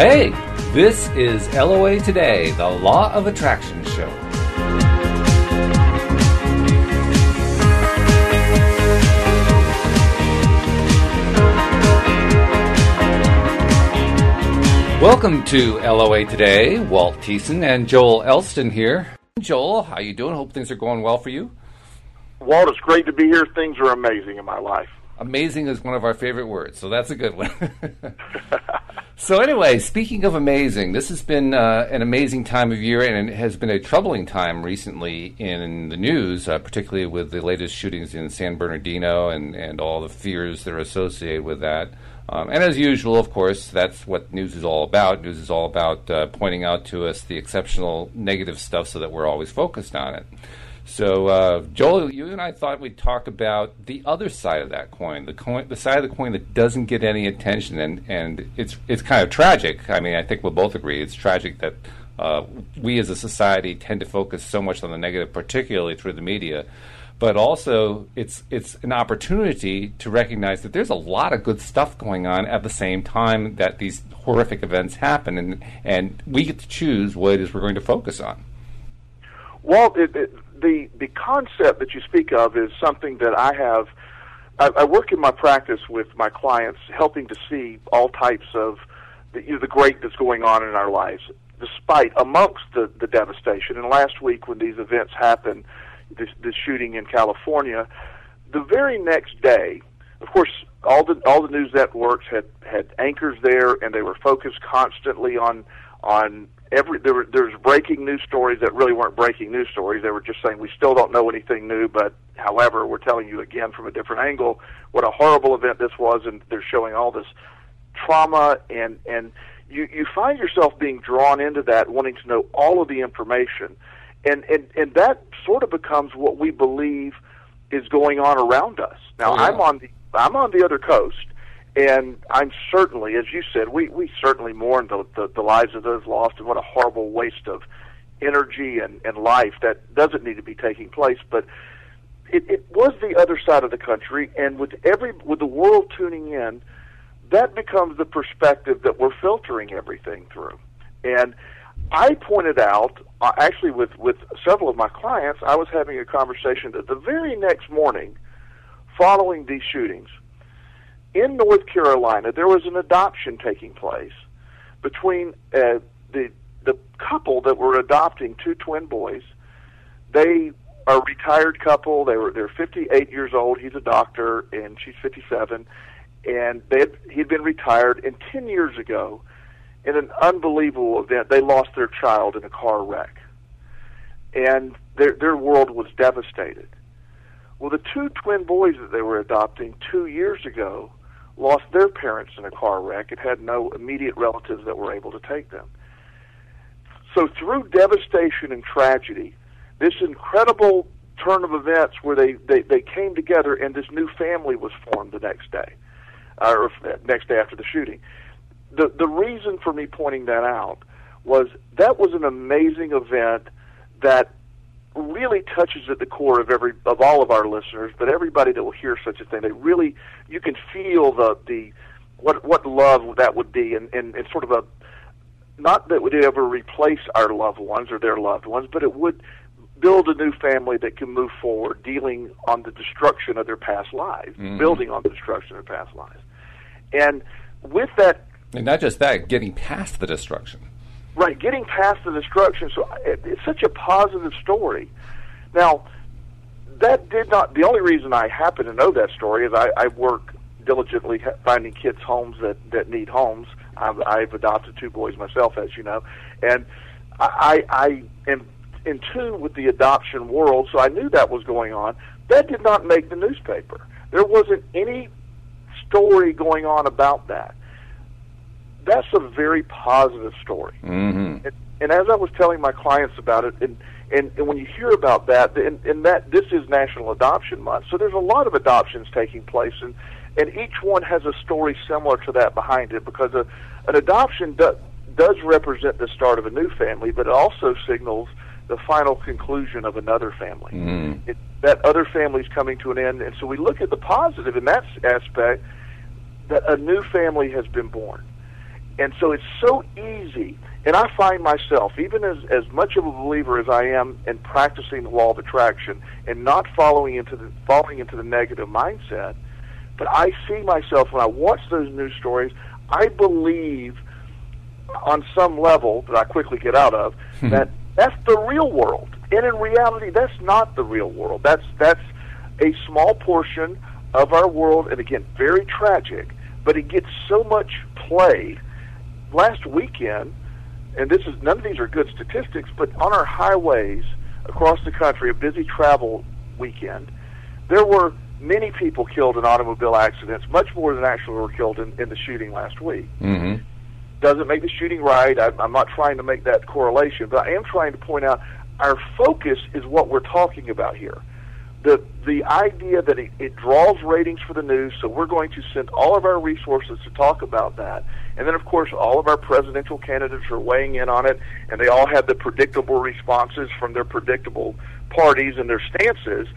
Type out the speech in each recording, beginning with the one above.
Hey, this is LOA Today, the Law of Attraction show. Welcome to LOA Today. Walt Thiessen and Joel Elston here. Joel, how you doing? Hope things are going well for you. Walt, it's great to be here. Things are amazing in my life. Amazing is one of our favorite words, so that's a good one. so, anyway, speaking of amazing, this has been uh, an amazing time of year, and it has been a troubling time recently in the news, uh, particularly with the latest shootings in San Bernardino and, and all the fears that are associated with that. Um, and as usual, of course, that's what news is all about. News is all about uh, pointing out to us the exceptional negative stuff so that we're always focused on it. So, uh, Joel, you and I thought we'd talk about the other side of that coin, the coin, the side of the coin that doesn't get any attention, and, and it's it's kind of tragic. I mean, I think we'll both agree it's tragic that uh, we as a society tend to focus so much on the negative, particularly through the media but also it's it's an opportunity to recognize that there's a lot of good stuff going on at the same time that these horrific events happen, and and we get to choose what it is we're going to focus on. Well, it, it, the the concept that you speak of is something that I have. I, I work in my practice with my clients, helping to see all types of the, you know, the great that's going on in our lives, despite amongst the, the devastation. And last week, when these events happened this, this shooting in California. The very next day, of course, all the all the news networks had had anchors there, and they were focused constantly on on every there were there's breaking news stories that really weren't breaking news stories. They were just saying we still don't know anything new, but however, we're telling you again from a different angle what a horrible event this was, and they're showing all this trauma and and you you find yourself being drawn into that, wanting to know all of the information and and and that sort of becomes what we believe is going on around us. Now, oh, yeah. I'm on the I'm on the other coast, and I'm certainly, as you said, we we certainly mourn the, the the lives of those lost, and what a horrible waste of energy and and life that doesn't need to be taking place, but. It, it was the other side of the country, and with every with the world tuning in, that becomes the perspective that we're filtering everything through. And I pointed out, uh, actually, with, with several of my clients, I was having a conversation that the very next morning, following these shootings, in North Carolina, there was an adoption taking place between uh, the the couple that were adopting two twin boys. They are a retired couple. They were they're 58 years old. He's a doctor, and she's 57. And they he'd been retired. And 10 years ago, in an unbelievable event, they lost their child in a car wreck, and their their world was devastated. Well, the two twin boys that they were adopting two years ago lost their parents in a car wreck and had no immediate relatives that were able to take them. So, through devastation and tragedy, this incredible turn of events where they, they, they came together and this new family was formed the next day, or next day after the shooting the the reason for me pointing that out was that was an amazing event that really touches at the core of every of all of our listeners, but everybody that will hear such a thing, they really you can feel the the what what love that would be, and and, and sort of a not that would ever replace our loved ones or their loved ones, but it would build a new family that can move forward, dealing on the destruction of their past lives, mm-hmm. building on the destruction of their past lives, and with that and not just that, getting past the destruction. Right, getting past the destruction. So it, it's such a positive story. Now, that did not. The only reason I happen to know that story is I, I work diligently finding kids homes that that need homes. I've, I've adopted two boys myself, as you know, and I, I am in tune with the adoption world, so I knew that was going on. That did not make the newspaper. There wasn't any story going on about that that's a very positive story. Mm-hmm. And, and as I was telling my clients about it, and and, and when you hear about that, and, and that this is National Adoption Month, so there's a lot of adoptions taking place, and and each one has a story similar to that behind it, because a, an adoption do, does represent the start of a new family, but it also signals the final conclusion of another family. Mm. It, that other family is coming to an end, and so we look at the positive in that aspect that a new family has been born And so it's so easy. And I find myself, even as, as much of a believer as I am in practicing the law of attraction and not following into the falling into the negative mindset, but I see myself when I watch those news stories, I believe on some level that I quickly get out of hmm. that that's the real world. And in reality that's not the real world. That's that's a small portion of our world and again very tragic, but it gets so much play. Last weekend and this is none of these are good statistics, but on our highways across the country, a busy travel weekend, there were many people killed in automobile accidents, much more than actually were killed in, in the shooting last week. Mm-hmm. Doesn't make the shooting right. I, I'm not trying to make that correlation, but I am trying to point out our focus is what we're talking about here the the idea that it, it draws ratings for the news, so we're going to send all of our resources to talk about that. And then, of course, all of our presidential candidates are weighing in on it, and they all have the predictable responses from their predictable parties and their stances.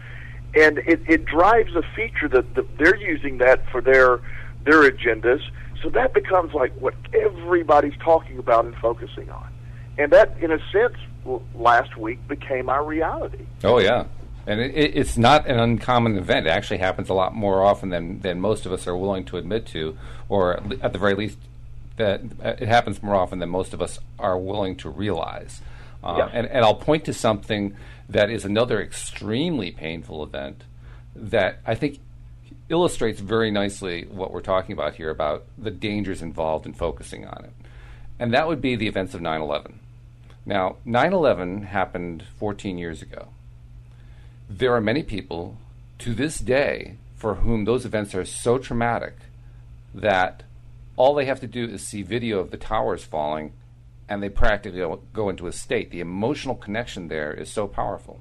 And it, it drives a feature that the, they're using that for their their agendas. So that becomes like what everybody's talking about and focusing on. And that, in a sense, last week became our reality. Oh yeah, and it, it's not an uncommon event. It actually happens a lot more often than, than most of us are willing to admit to, or at the very least, that uh, it happens more often than most of us are willing to realize. Uh, yes. and, and I'll point to something that is another extremely painful event that I think illustrates very nicely what we're talking about here about the dangers involved in focusing on it. And that would be the events of 9 11. Now, 9 11 happened 14 years ago there are many people to this day for whom those events are so traumatic that all they have to do is see video of the towers falling and they practically go into a state. The emotional connection there is so powerful.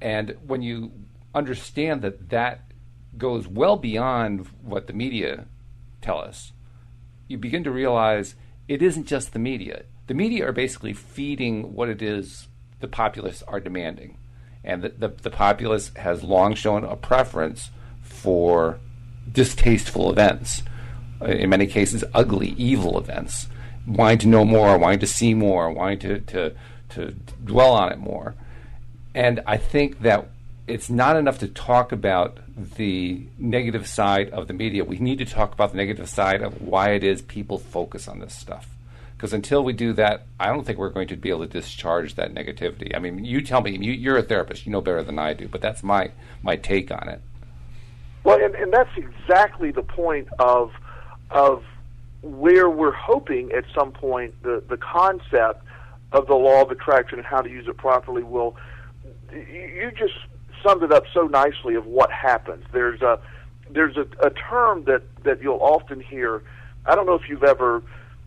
And when you understand that that goes well beyond what the media tell us, you begin to realize it isn't just the media. The media are basically feeding what it is the populace are demanding and the, the, the populace has long shown a preference for distasteful events, Uh, in many cases, ugly, evil events, wanting to know more, wanting to see more, wanting to, to, to dwell on it more. And I think that it's not enough to talk about the negative side of the media. We need to talk about the negative side of why it is people focus on this stuff. Because until we do that, I don't think we're going to be able to discharge that negativity. I mean, you tell me, you, you're a therapist, you know better than I do, but that's my my take on it. Well, and, and that's exactly the point of of where we're hoping at some point the the concept of the law of attraction and how to use it properly will. You just summed it up so nicely of what happens. There's a there's a, a term that that you'll often hear. I don't know if you've ever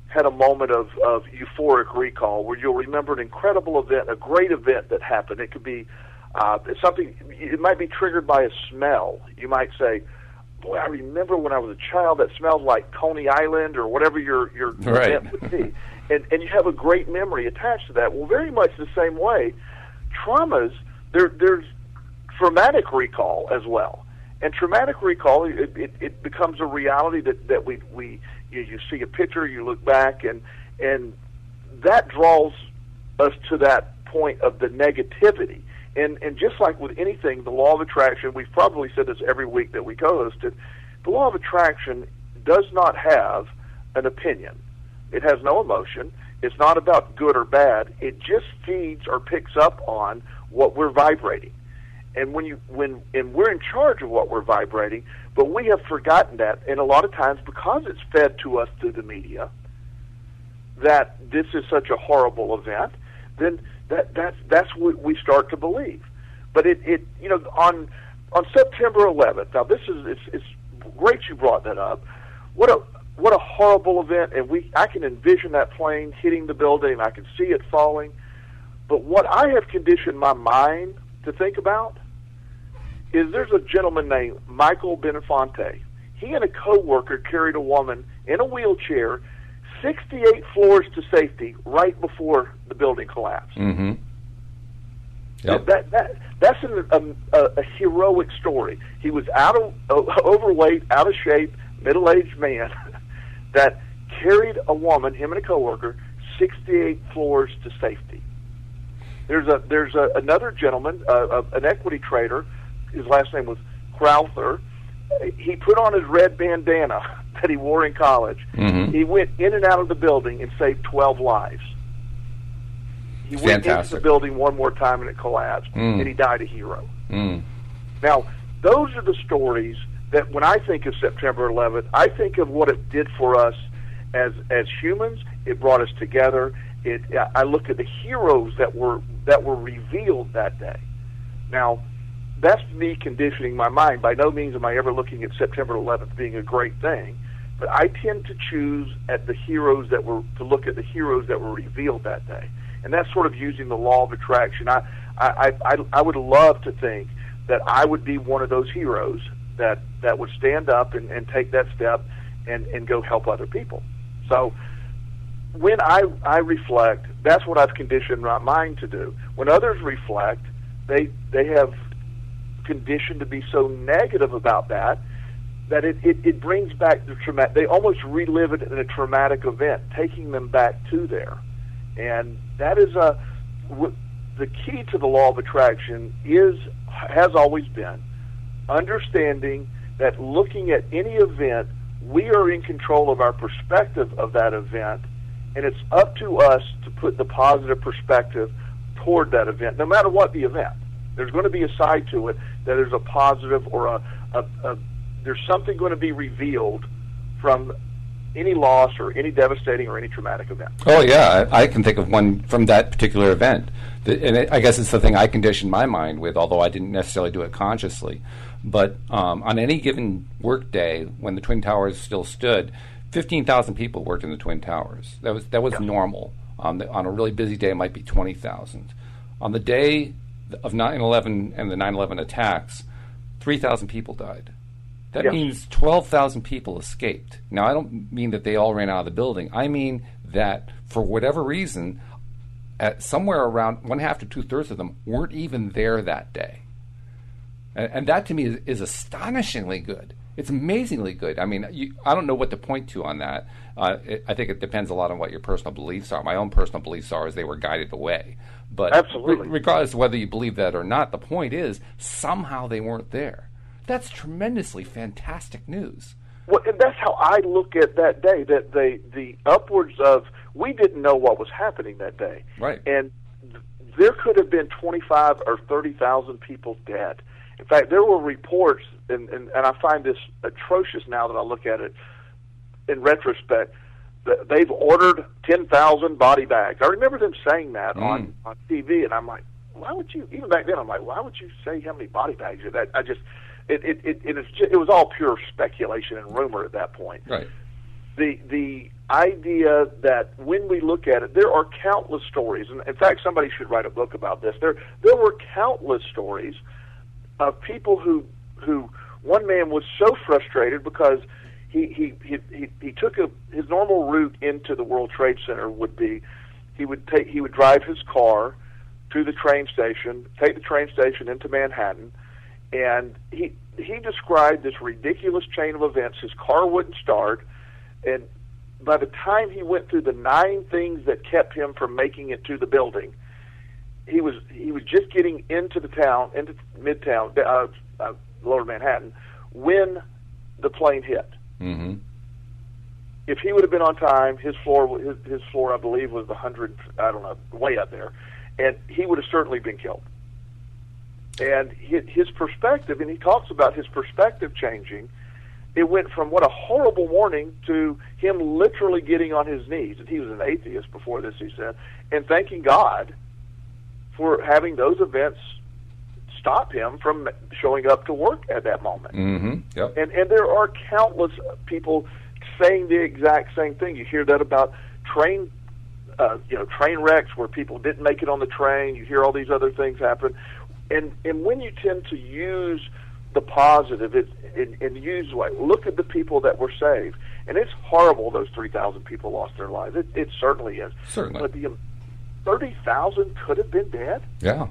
had a moment of, of euphoric recall where you'll remember an incredible event, a great event that happened. It could be uh, something, it might be triggered by a smell. You might say, Boy, I remember when I was a child that smelled like Coney Island or whatever your, your right. event would be. And, and you have a great memory attached to that. Well, very much the same way, traumas, there, there's traumatic recall as well. And traumatic recall, it, it, it becomes a reality that, that we, we you, you see a picture, you look back, and and that draws us to that point of the negativity. And and just like with anything, the law of attraction, we've probably said this every week that we co-hosted. The law of attraction does not have an opinion. It has no emotion. It's not about good or bad. It just feeds or picks up on what we're vibrating. And when you when and we're in charge of what we're vibrating, but we have forgotten that, and a lot of times because it's fed to us through the media, that this is such a horrible event, then that that's that's what we start to believe. But it, it you know on on September 11th. Now this is it's, it's great you brought that up. What a what a horrible event, and we I can envision that plane hitting the building. I can see it falling. But what I have conditioned my mind to think about is there's a gentleman named Michael Benfante. He and a coworker carried a woman in a wheelchair 68 floors to safety right before the building collapsed. Mm-hmm. Yep. That, that, that's an, a, a heroic story. He was out of uh, overweight, out of shape, middle-aged man that carried a woman, him and a coworker, 68 floors to safety. There's a there's a, another gentleman, uh, an equity trader. His last name was Crowther. He put on his red bandana that he wore in college. Mm-hmm. He went in and out of the building and saved 12 lives. He went into the building one more time and it collapsed, Mm. and he died a hero. Mm. Now, those are the stories that when I think of September 11th, I think of what it did for us as as humans. It brought us together. It I look at the heroes that were that were revealed that day. Now, that's me conditioning my mind. By no means am I ever looking at September 11th being a great thing, but I tend to choose at the heroes that were to look at the heroes that were revealed that day, and that's sort of using the law of attraction. I I I, I would love to think that I would be one of those heroes that that would stand up and, and take that step and and go help other people. So when I I reflect, that's what I've conditioned my mind to do. When others reflect, they they have conditioned to be so negative about that that it, it, it brings back the traumatic. They almost relive it in a traumatic event, taking them back to there, and that is a w- the key to the law of attraction is has always been understanding that looking at any event, we are in control of our perspective of that event, and it's up to us to put the positive perspective toward that event, no matter what the event. There's going to be a side to it that is a positive or a, a, a there's something going to be revealed from any loss or any devastating or any traumatic event. Oh yeah, I, I can think of one from that particular event, The- and it, I guess it's the thing I conditioned my mind with, although I didn't necessarily do it consciously. But um, on any given work day, when the Twin Towers still stood, fifteen thousand people worked in the Twin Towers. That was that was normal. Um, the, on a really busy day, it might be twenty thousand. On the day of 9/11 and the 9/11 attacks, three thousand people died. That Yes. means 12,000 people escaped. Now, I don't mean that they all ran out of the building. I mean that for whatever reason, at somewhere around one half to two thirds of them weren't even there that day. And, and that to me is, is astonishingly good. It's amazingly good. I mean, you, I don't know what to point to on that. Uh, it, I think it depends a lot on what your personal beliefs are. My own personal beliefs are is they were guided away. But Absolutely. re- regardless of whether you believe that or not, the point is somehow they weren't there. That's tremendously fantastic news. Well, and that's how I look at that day. That the the upwards of we didn't know what was happening that day, Right. And th- there could have been twenty five or thirty thousand people dead. In fact, there were reports, and, and and I find this atrocious now that I look at it in retrospect. That they've ordered ten thousand body bags. I remember them saying that mm. on on TV, and I'm like, why would you? Even back then, I'm like, why would you say how many body bags? are That I just it it it, it, is just, it was all pure speculation and rumor at that point. Right. The the idea that when we look at it, there are countless stories, and in fact, somebody should write a book about this. There there were countless stories of people who who one man was so frustrated because he he he he, he took a his normal route into the World Trade Center would be he would take he would drive his car to the train station, take the train station into Manhattan, and he he described this ridiculous chain of events. His car wouldn't start, and by the time he went through the nine things that kept him from making it to the building, he was he was just getting into the town, into Midtown, uh, uh, Lower Manhattan, when the plane hit. Mm-hmm. If he would have been on time, his floor his, his floor I believe was the hundred I don't know way up there, and he would have certainly been killed. And his, his perspective, and he talks about his perspective changing. It went from what a horrible warning to him literally getting on his knees, and he was an atheist before this. He said, and thanking God for having those events stop him from showing up to work at that moment. Mm-hmm. Yep. And and there are countless people saying the exact same thing. You hear that about train, uh, you know, train wrecks where people didn't make it on the train. You hear all these other things happen, and and when you tend to use the positive, it and, and use like look at the people that were saved, and it's horrible. Those three thousand people lost their lives. It, it certainly is. Certainly. But the thirty thousand could have been dead. Yeah.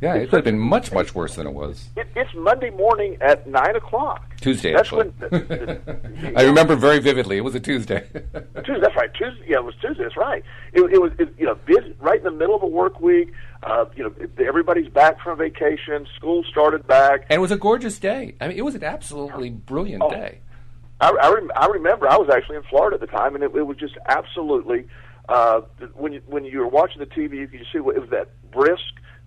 Yeah, it could have been much, much worse than it was. It, it's Monday morning at nine o'clock. Tuesday, That's actually. when I remember very vividly. It was a Tuesday. Tuesday. That's right. Tuesday. Yeah, it was Tuesday. That's right. It, it was it, you know busy, right in the middle of a work week. Uh, you know, everybody's back from vacation. School started back. and it was a gorgeous day. I mean, it was an absolutely brilliant Oh. day. I, I, rem- I remember I was actually in Florida at the time, and it, it was just absolutely uh, when you, when you were watching the TV, you could just see what it was that brisk,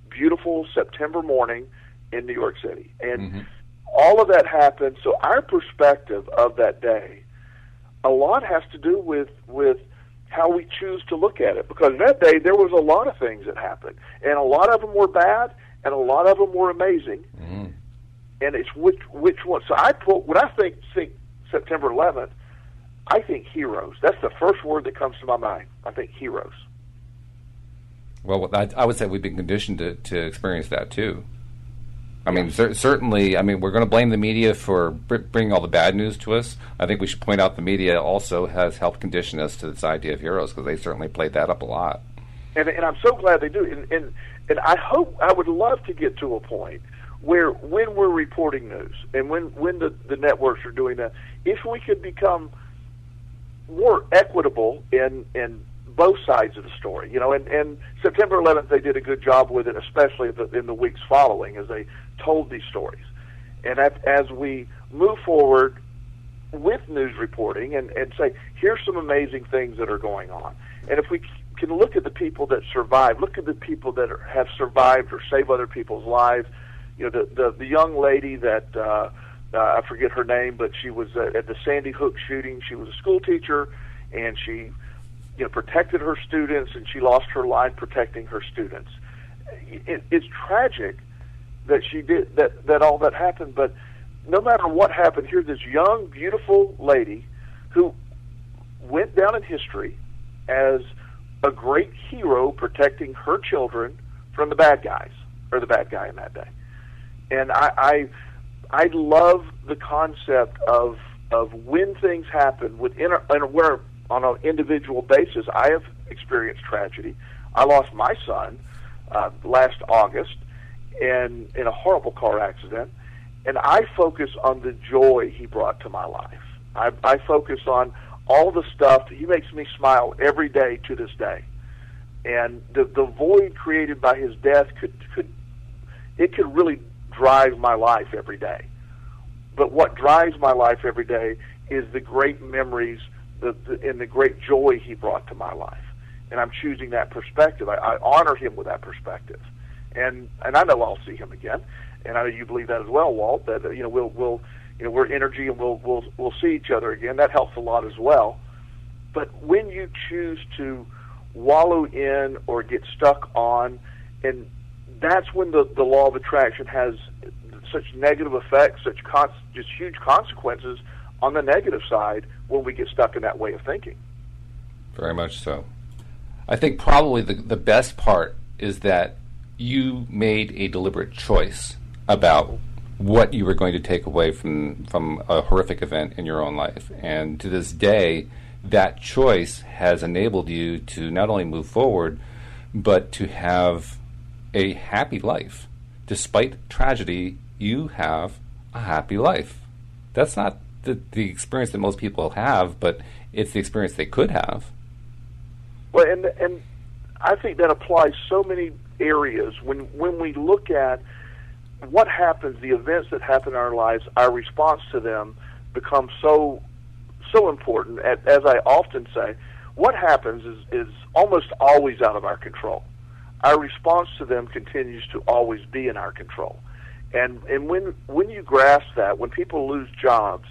beautiful September morning in New York City, and all of that happened. So our perspective of that day, a lot has to do with with how we choose to look at it. Because that day there was a lot of things that happened, and a lot of them were bad, and a lot of them were amazing mm-hmm. and it's which which one. So I put when I think think September 11th, I think heroes. That's the first word that comes to my mind. I think heroes. Well, I, I would say we've been conditioned to, to experience that too. I mean, cer- certainly. I mean, we're going to blame the media for br- bringing all the bad news to us. I think we should point out the media also has helped condition us to this idea of heroes because they certainly played that up a lot. and and I'm so glad they do. And and and I hope I would love to get to a point where when we're reporting news and when when the the networks are doing that, if we could become more equitable in in both sides of the story, you know, and, and September 11th they did a good job with it, especially the, in the weeks following as they told these stories. And as, as we move forward with news reporting and, and say, here's some amazing things that are going on. And if we can look at the people that survive, look at the people that are, have survived or save other people's lives. You know, the the, the young lady that uh, uh, I forget her name, but she was uh, at the Sandy Hook shooting. She was a school teacher, and she you know protected her students, and she lost her life protecting her students. It, it's tragic that she did that that all that happened, but no matter what happened, here's this young, beautiful lady who went down in history as a great hero protecting her children from the bad guys or the bad guy in that day. And I I, I love the concept of of when things happen within a, and where on an individual basis I have experienced tragedy. I lost my son uh, last August in in a horrible car accident, and I focus on the joy he brought to my life. I, I focus on all the stuff. that He makes me smile every day to this day, and the the void created by his death could could it could really drive my life every day. But what drives my life every day is the great memories the, the, and the great joy he brought to my life. And I'm choosing that perspective. I, I honor him with that perspective, and and I know I'll see him again, and I know you believe that as well, Walt. That you know we'll we'll you know we're energy and we'll we'll we'll see each other again. That helps a lot as well. But when you choose to wallow in or get stuck on, and that's when the the law of attraction has such negative effects, such con- just huge consequences on the negative side when we get stuck in that way of thinking. Very much so. I think probably the, the best part is that you made a deliberate choice about what you were going to take away from, from a horrific event in your own life. And to this day, that choice has enabled you to not only move forward, but to have a happy life. Despite tragedy, you have a happy life. That's not the, the experience that most people have, but it's the experience they could have. Well, and and I think that applies so many areas when when we look at what happens, the events that happen in our lives, our response to them becomes so so important. As, I often say, what happens is is almost always out of our control. Our response to them continues to always be in our control. And and when when you grasp that, when people lose jobs,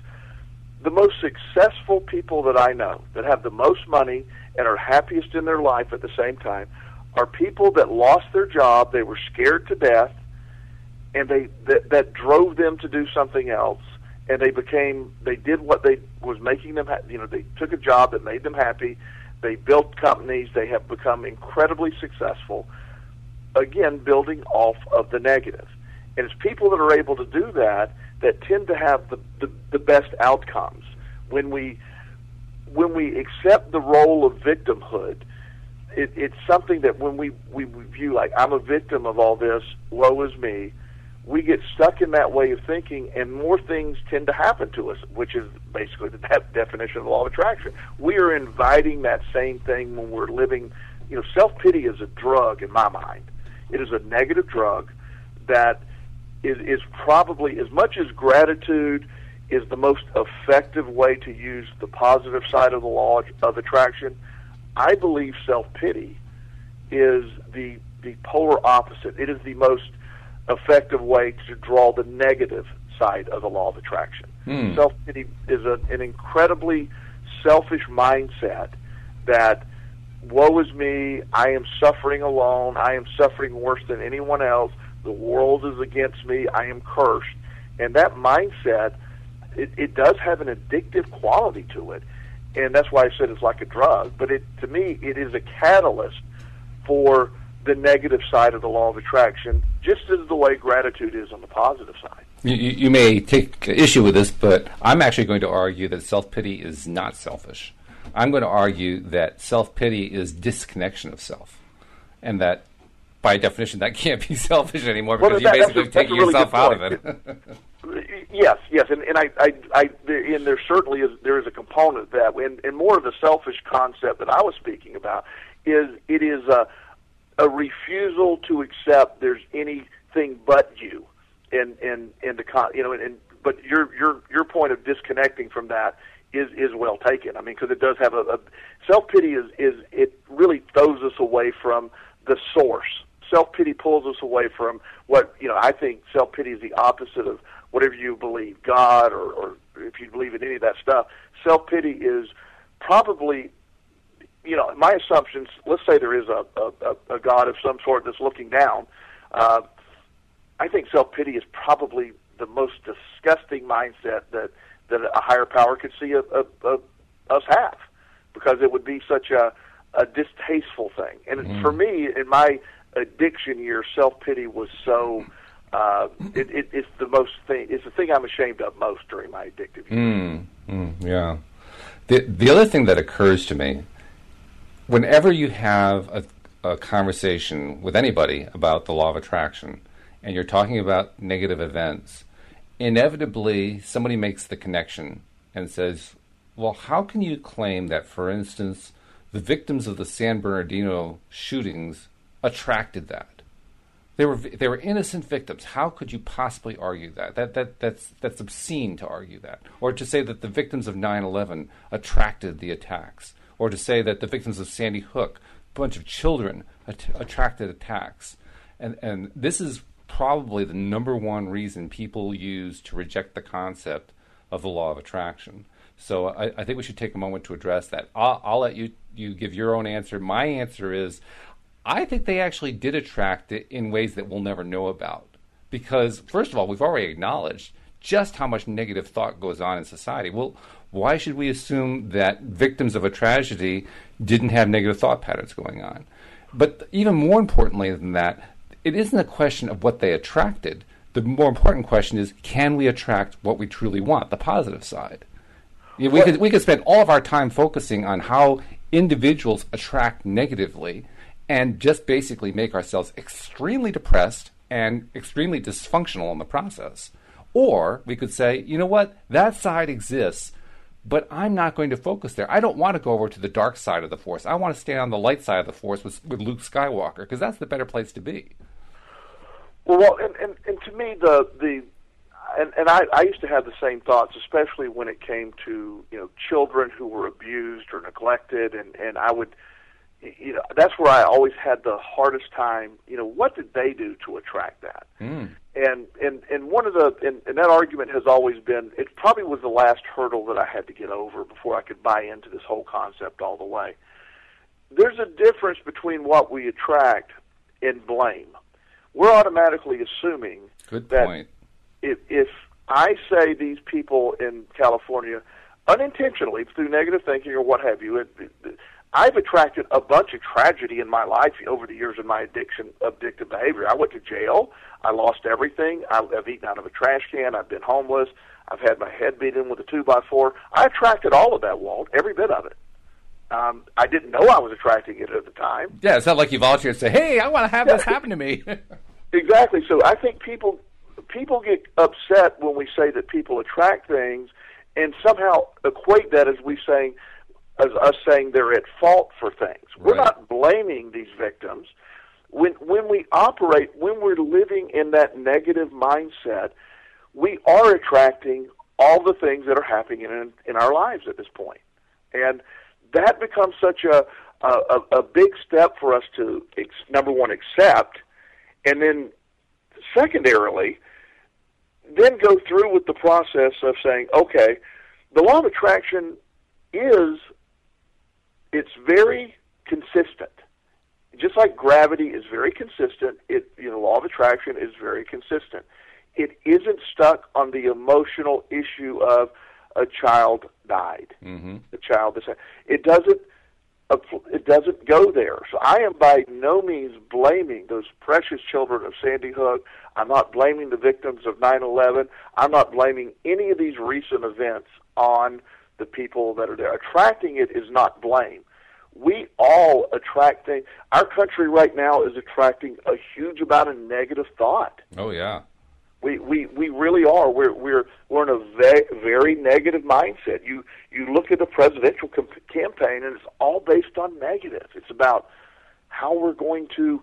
the most successful people that I know that have the most money and are happiest in their life at the same time are people that lost their job, they were scared to death, and they that, that drove them to do something else, and they became they did what they was making them ha- you know they took a job that made them happy, they built companies, they have become incredibly successful. Again, building off of the negative, and it's people that are able to do that that tend to have the, the, the best outcomes when we when we accept the role of victimhood it, it's something that when we, we view like I'm a victim of all this, woe is me, we get stuck in that way of thinking, and more things tend to happen to us, which is basically the de- definition of the law of attraction. We are inviting that same thing when we're living. You know, self pity is a drug in my mind. It is a negative drug that is, is probably as much as gratitude is the most effective way to use the positive side of the law of attraction. I believe self pity is the the polar opposite. It is the most effective way to draw the negative side of the law of attraction. Hmm. Self pity is a, an incredibly selfish mindset that woe is me, I am suffering alone, I am suffering worse than anyone else, the world is against me, I am cursed. And that mindset, it, it does have an addictive quality to it. And that's why I said it's like a drug. But it to me, it is a catalyst for the negative side of the law of attraction, just as the way gratitude is on the positive side. You, you may take issue with this, but I'm actually going to argue that self pity is not selfish. I'm going to argue that self pity is disconnection of self, and that by definition that can't be selfish anymore because well, that, you're basically taking really yourself out of it. yes, yes, and, and I, I, I, and there certainly is there is a component of that, and, and more of the selfish concept that I was speaking about is it is a a refusal to accept there's anything but you, and and and the con, you know, and, and but your your your point of disconnecting from that is is well taken. I mean, because it does have a, a self pity is is it really throws us away from the source. Self pity pulls us away from what you know. I think self pity is the opposite of whatever you believe, God, or, or if you believe in any of that stuff. Self pity is probably you know, my assumptions. Let's say there is a a, a God of some sort that's looking down. Uh, I think self pity is probably the most disgusting mindset that that a higher power could see a, a, a, us have, because it would be such a a distasteful thing. And mm. for me, in my addiction year, self pity was so. Uh, it, it, it's the most thing. It's the thing I'm ashamed of most during my addictive years. Mm, mm, yeah. The the other thing that occurs to me whenever you have a, a conversation with anybody about the law of attraction and you're talking about negative events, inevitably somebody makes the connection and says, well, how can you claim that, for instance, the victims of the San Bernardino shootings attracted that? They were they were innocent victims. How could you possibly argue that? That that that's that's obscene to argue that, or to say that the victims of 9/11 attracted the attacks or to say that the victims of Sandy Hook, a bunch of children, att- attracted attacks. And, and this is probably the number one reason people use to reject the concept of the law of attraction. So I, I think we should take a moment to address that. I'll, I'll let you, you give your own answer. My answer is I think they actually did attract it in ways that we'll never know about. Because, first of all, we've already acknowledged just how much negative thought goes on in society. Well, why should we assume that victims of a tragedy didn't have negative thought patterns going on? But even more importantly than that, it isn't a question of what they attracted. The more important question is can we attract what we truly want, the positive side? You know, we, could, we could spend all of our time focusing on how individuals attract negatively and just basically make ourselves extremely depressed and extremely dysfunctional in the process. Or we could say, you know what, that side exists, but I'm not going to focus there. I don't want to go over to the dark side of the Force. I want to stay on the light side of the Force with, with Luke Skywalker because that's the better place to be. Well, and, and, and to me, the the and, and I, I used to have the same thoughts, especially when it came to you know children who were abused or neglected, and and I would you know that's where I always had the hardest time. You know, what did they do to attract that? Mm. And and and one of the and, and that argument has always been it probably was the last hurdle that I had to get over before I could buy into this whole concept all the way. There's a difference between what we attract and blame. We're automatically assuming Good that point. if if I say these people in California unintentionally through negative thinking or what have you, it, it, I've attracted a bunch of tragedy in my life over the years of my addiction, addictive behavior. I went to jail. I lost everything. I've eaten out of a trash can. I've been homeless. I've had my head beat in with a two by four. I attracted all of that, Walt, every bit of it. Um, I didn't know I was attracting it at the time. Yeah, it's not like you volunteered and say, "Hey, I want to have this happen to me." exactly. So I think people people get upset when we say that people attract things, and somehow equate that as we saying as us saying they're at fault for things. We're Right. not blaming these victims. When when we operate, when we're living in that negative mindset, we are attracting all the things that are happening in in our lives at this point. and that becomes such a a, a big step for us to ex- number one accept, and then secondarily, then go through with the process of saying, okay, the law of attraction is it's very consistent. Just like gravity is very consistent, it you know, law of attraction is very consistent. It isn't stuck on the emotional issue of a child died. hmm The child is it doesn't it doesn't go there. So I am by no means blaming those precious children of Sandy Hook. I'm not blaming the victims of 9/11. I'm not blaming any of these recent events on the people that are there. Attracting it is not blame. We all attract things. Our country right now is attracting a huge amount of negative thought. Oh yeah. We we we really are. We're we're we're in a very very negative mindset. You you look at the presidential com- campaign, and it's all based on negative. It's about how we're going to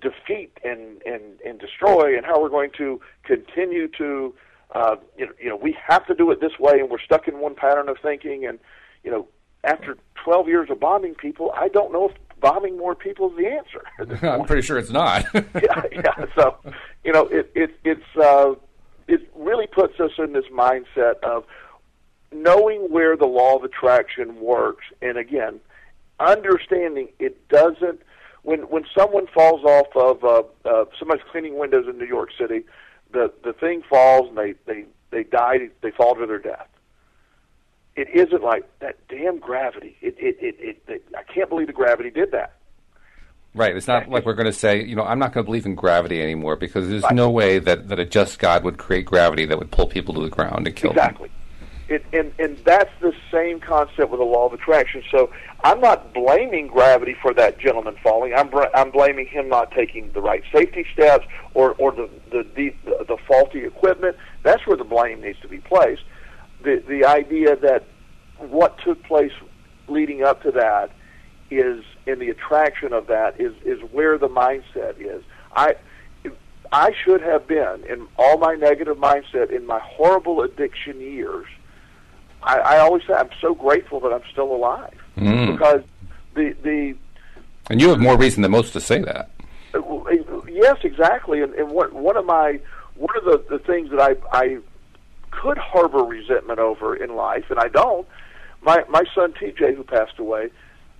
defeat and and and destroy, and how we're going to continue to. Uh, you know, you know, we have to do it this way, and we're stuck in one pattern of thinking. And you know, after 12 years of bombing people, I don't know if bombing more people is the answer. I'm pretty sure it's not. yeah, yeah. So, you know, it it it's uh, it really puts us in this mindset of knowing where the law of attraction works, and again, understanding it doesn't. When when someone falls off of uh, uh, somebody's cleaning windows in New York City, the the thing falls and they they they die. They fall to their death. It isn't like that damn gravity. It it it, it, it I can't believe the gravity did that. Right. It's not like we're going to say, you know, I'm not going to believe in gravity anymore because there's Right. no way that, that a just God would create gravity that would pull people to the ground and kill them. Exactly. It, and and that's the same concept with the law of attraction. So I'm not blaming gravity for that gentleman falling. I'm I'm blaming him not taking the right safety steps or or the the the, the faulty equipment. That's where the blame needs to be placed. The the idea that what took place leading up to that is in the attraction of that is is where the mindset is. I I should have been in all my negative mindset in my horrible addiction years. I, I always say I'm so grateful that I'm still alive Mm. because the the And you have more reason than most to say that. uh, yes exactly and, and what one of my one of the, the things that I I could harbor resentment over in life and I don't my my son TJ who passed away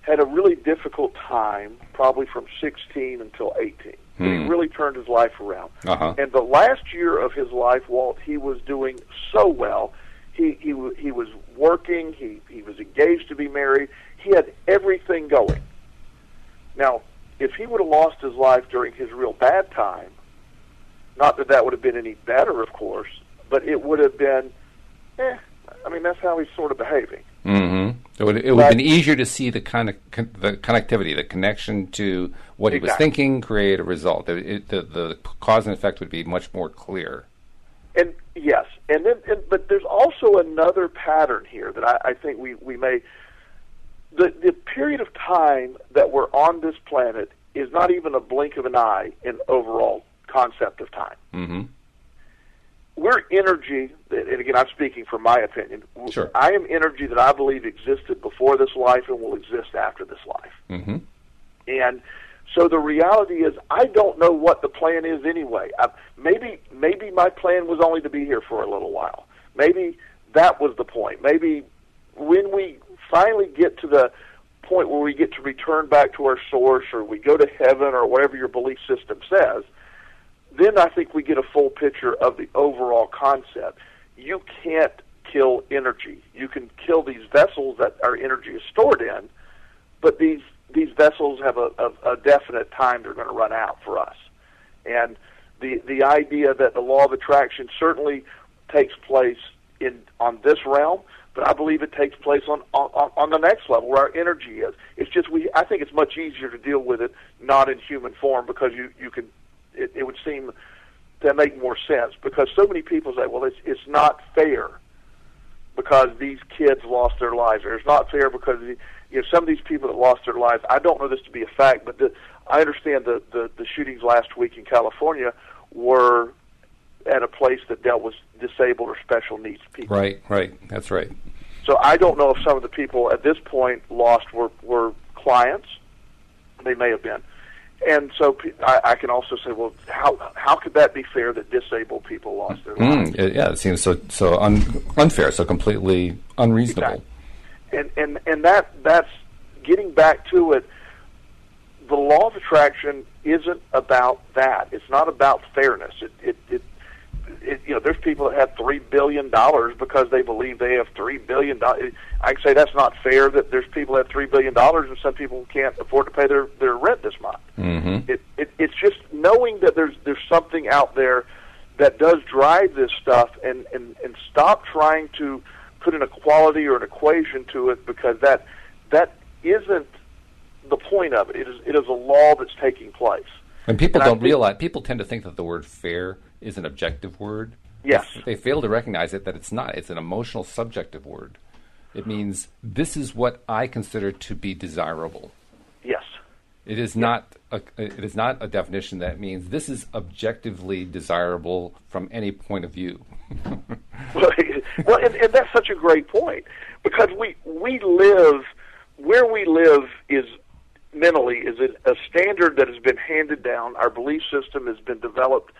had a really difficult time probably from 16 until 18 But he Hmm. really turned his life around Uh-huh. and the last year of his life, Walt, he was doing so well. He he he was working. He he was engaged to be married. He had everything going. Now, if he would have lost his life during his real bad time, not that that would have been any better, of course, but it would have been, eh. I mean, that's how he's sort of behaving. Mm-hmm. It would, it would have been easier to see the kind of con- the connectivity, the connection to what he was thinking, create a result. It, it, the, the cause and effect would be much more clear. And yes, and then and, but there's also another pattern here that I, I think we we may the the period of time that we're on this planet is not even a blink of an eye in overall concept of time. hmm We're energy, and again, I'm speaking from my opinion. Sure. I am energy that I believe existed before this life and will exist after this life. hmm And so the reality is, I don't know what the plan is anyway. I, maybe maybe my plan was only to be here for a little while. Maybe that was the point. Maybe when we finally get to the point where we get to return back to our source, or we go to heaven, or whatever your belief system says, then I think we get a full picture of the overall concept. You can't kill energy. You can kill these vessels that our energy is stored in, but these these vessels have a, a, a definite time they're going to run out for us. And the the idea that the law of attraction certainly takes place in on this realm, but I believe it takes place on, on on the next level where our energy is. It's just we. I think it's much easier to deal with it not in human form because you you can. It, it would seem to make more sense because so many people say, well, it's it's not fair because these kids lost their lives, or it's not fair because you know some of these people that lost their lives. I don't know this to be a fact, but the, I understand the, the the shootings last week in California were at a place that dealt with disabled or special needs people. Right, right, that's right. So I don't know if some of the people at this point lost were were clients. They may have been, and so I, I can also say, well, how how could that be fair that disabled people lost their lives? Mm, yeah, it seems so so un, unfair, so completely unreasonable. Exactly. And and and that that's getting back to it. The law of attraction isn't about that. It's not about fairness. It it, it it, you know, there's people that have three billion dollars because they believe they have three billion dollars. I say that's not fair. That there's people that have three billion dollars and some people can't afford to pay their their rent this month. Mm-hmm. It, it it's just knowing that there's there's something out there that does drive this stuff, and and and stop trying to put an equality or an equation to it because that that isn't the point of it. It is it is a law that's taking place. And people and don't think, realize. People tend to think that the word fair is an objective word. Yes. They fail to recognize it that it's not. It's an emotional subjective word. It means this is what I consider to be desirable. It is not a, it is not a definition that means this is objectively desirable from any point of view. well, well and, and that's such a great point because we we live where we live is mentally is a standard that has been handed down. Our belief system has been developed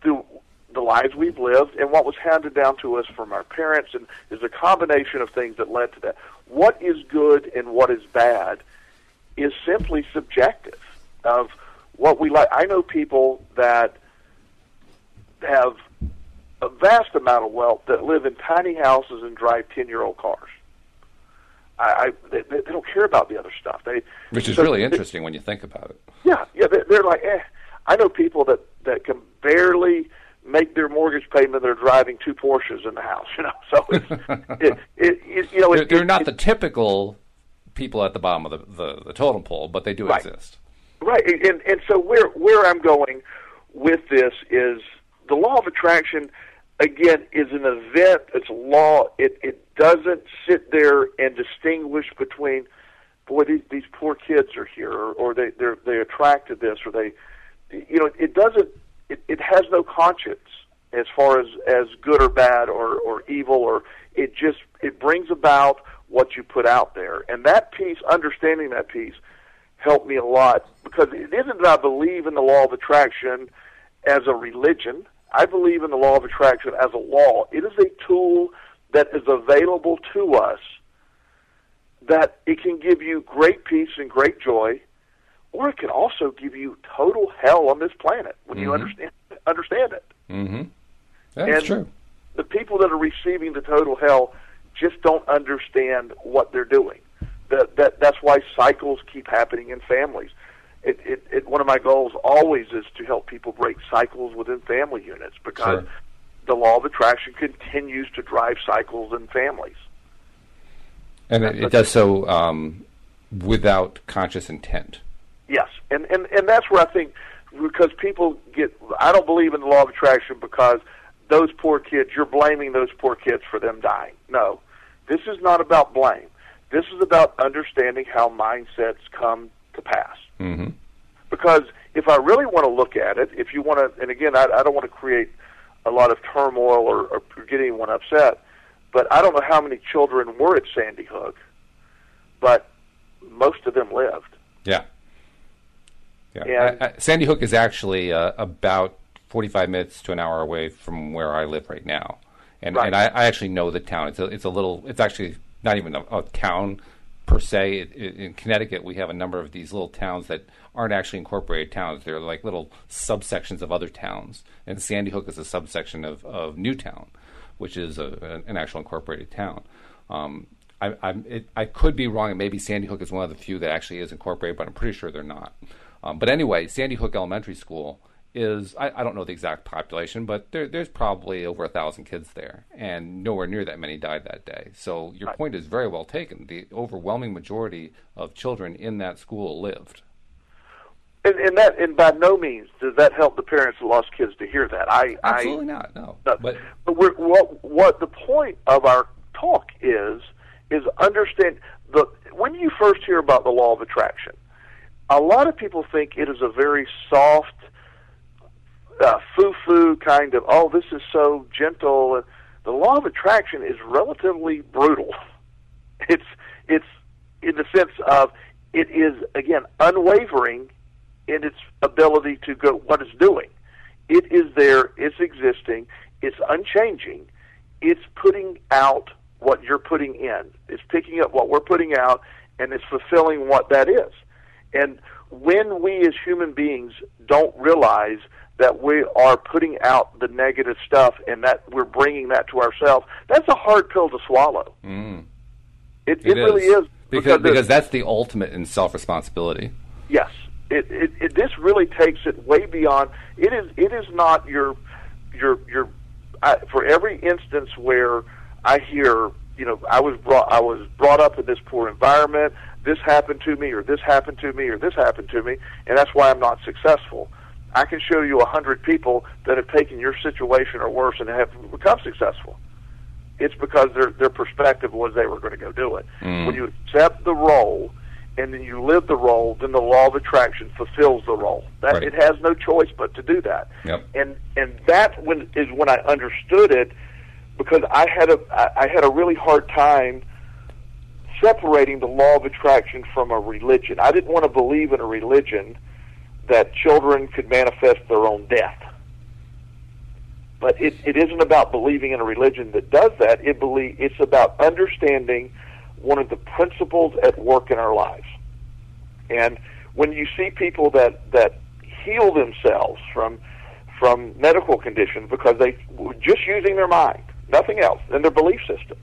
through the lives we've lived and what was handed down to us from our parents and is a combination of things that led to that. What is good and what is bad is simply subjective of what we like. I know people that have a vast amount of wealth that live in tiny houses and drive 10-year-old cars. I, I they, they don't care about the other stuff. They, which is so really interesting when you think about it. Yeah, yeah, they're, they're like, eh. I know people that that can barely make their mortgage payment. They're driving two Porsches in the house, you know. So it's, it, it, it, you know, they're, it, they're it, not the typical people at the bottom of the, the, the totem pole, but they do right. exist. Right, and and so where where I'm going with this is the law of attraction. Again, is an event. It's a law. It it doesn't sit there and distinguish between, boy, these these poor kids are here, or, or they they're they attracted this, or they you know, it doesn't. It, it has no conscience as far as as good or bad or or evil or it just it brings about what you put out there, and that piece, understanding that piece, helped me a lot because it isn't that I believe in the law of attraction as a religion. I believe in the law of attraction as a law. It is a tool that is available to us that it can give you great peace and great joy or it can also give you total hell on this planet when mm-hmm. you understand understand it. Mm-hmm. That's and true. The people that are receiving the total hell just don't understand what they're doing. That that that's why cycles keep happening in families. It, it, it one of my goals always is to help people break cycles within family units because sure. the law of attraction continues to drive cycles in families. And it, it does so um, without conscious intent. Yes, and and and that's where I think because people get I don't believe in the law of attraction because those poor kids you're blaming those poor kids for them dying. No. This is not about blame. This is about understanding how mindsets come to pass. Mm-hmm. Because if I really want to look at it, if you want to, and again, I, I don't want to create a lot of turmoil or, or get anyone upset, but I don't know how many children were at Sandy Hook, but most of them lived. Yeah. Yeah, I, I, Sandy Hook is actually uh, about 45 minutes to an hour away from where I live right now, and right. and I, I, actually know the town. It's a it's a little. It's actually not even a, a town per se. It, it, in Connecticut, we have a number of these little towns that aren't actually incorporated towns. They're like little subsections of other towns, and Sandy Hook is a subsection of of Newtown, which is a, an actual incorporated town. Um, I, it, I could be wrong, and maybe Sandy Hook is one of the few that actually is incorporated, but I'm pretty sure they're not. Um, but anyway, Sandy Hook Elementary School is I, I don't know the exact population, but there, there's probably over a thousand kids there, and nowhere near that many died that day. So your Right. point is very well taken. The overwhelming majority of children in that school lived. And, and that, and by no means does that help the parents who lost kids to hear that. I, Absolutely I, not. No, No, but but we're, what what the point of our talk is is understand the when you first hear about the law of attraction, a lot of people think it is a very soft, uh, foo-foo kind of oh this is so gentle. And the law of attraction is relatively brutal. It's it's in the sense of it is again unwavering in its ability to go what it's doing. It is there, it's existing, it's unchanging, it's putting out what you're putting in. It's picking up what we're putting out and it's fulfilling what that is. And when we as human beings don't realize that we are putting out the negative stuff and that we're bringing that to ourselves, that's a hard pill to swallow. mm, It, it, really is. because because that's the ultimate in self responsibility. Yes, it, it, it this really takes it way beyond. It is it is not your your your I, for every instance where I hear you know I was brought I was brought up in this poor environment. This happened to me, or this happened to me, or this happened to me, and that's why I'm not successful. I can show you a hundred people that have taken your situation or worse and have become successful. It's because their their perspective was they were going to go do it. Mm. When you accept the role and then you live the role, then the law of attraction fulfills the role. That Right. it has no choice but to do that. Yep. And and that when is when I understood it because I had a I I had a really hard time separating the law of attraction from a religion. I didn't want to believe in a religion that children could manifest their own death. But it, it isn't about believing in a religion that does that. It believe it's about understanding one of the principles at work in our lives. And when you see people that that heal themselves from from medical conditions because they were just using their mind, nothing else, and their belief system.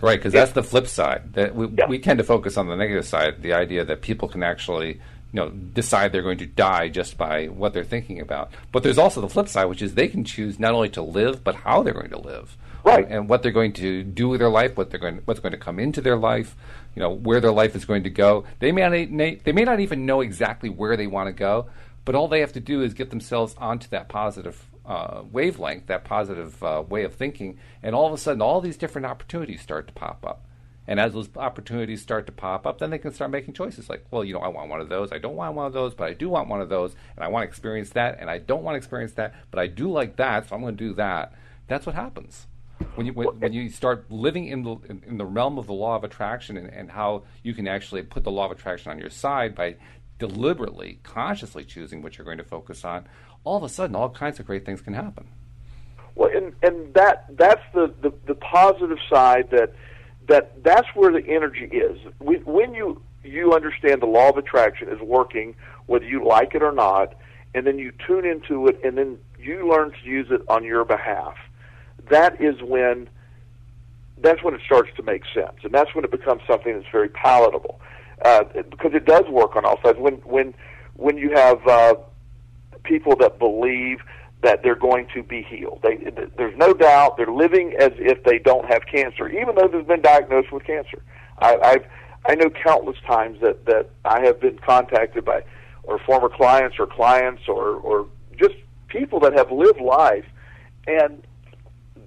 Right, because that's the flip side. That we, Yeah. we tend to focus on the negative side, the idea that people can actually, you know, decide they're going to die just by what they're thinking about. But there's also the flip side, which is they can choose not only to live, but how they're going to live, Right. And, and what they're going to do with their life, what they're going, what's going to come into their life, you know, where their life is going to go. They may not, they may not even know exactly where they want to go, but all they have to do is get themselves onto that positive uh, wavelength, that positive uh, way of thinking, and all of a sudden, all these different opportunities start to pop up. And as those opportunities start to pop up, then they can start making choices like, well, you know, I want one of those, I don't want one of those, but I do want one of those, and I want to experience that, and I don't want to experience that, but I do like that, so I'm going to do that. That's what happens when you when, when you start living in the in, the realm of the law of attraction and, and how you can actually put the law of attraction on your side by deliberately, consciously choosing what you're going to focus on. All of a sudden, all kinds of great things can happen. Well, and and that that's the, the the positive side that that that's where the energy is. When you you understand the law of attraction is working, whether you like it or not, and then you tune into it, and then you learn to use it on your behalf. That is when that's when it starts to make sense, and that's when it becomes something that's very palatable, uh, because it does work on all sides. When when when you have uh, people that believe that they're going to be healed. They, there's no doubt they're living as if they don't have cancer, even though they've been diagnosed with cancer. I, I've I know countless times that that I have been contacted by or former clients or clients or or just people that have lived life and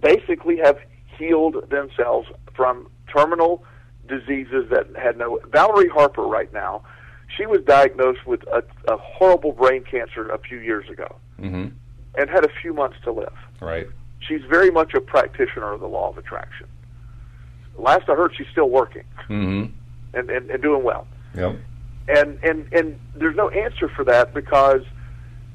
basically have healed themselves from terminal diseases that had no. Valerie Harper, right now, she was diagnosed with a, a horrible brain cancer a few years ago Mm-hmm. And had a few months to live. Right. She's very much a practitioner of the law of attraction. Last I heard, she's still working Mm-hmm. and, and, and doing well. Yep. And, and and there's no answer for that because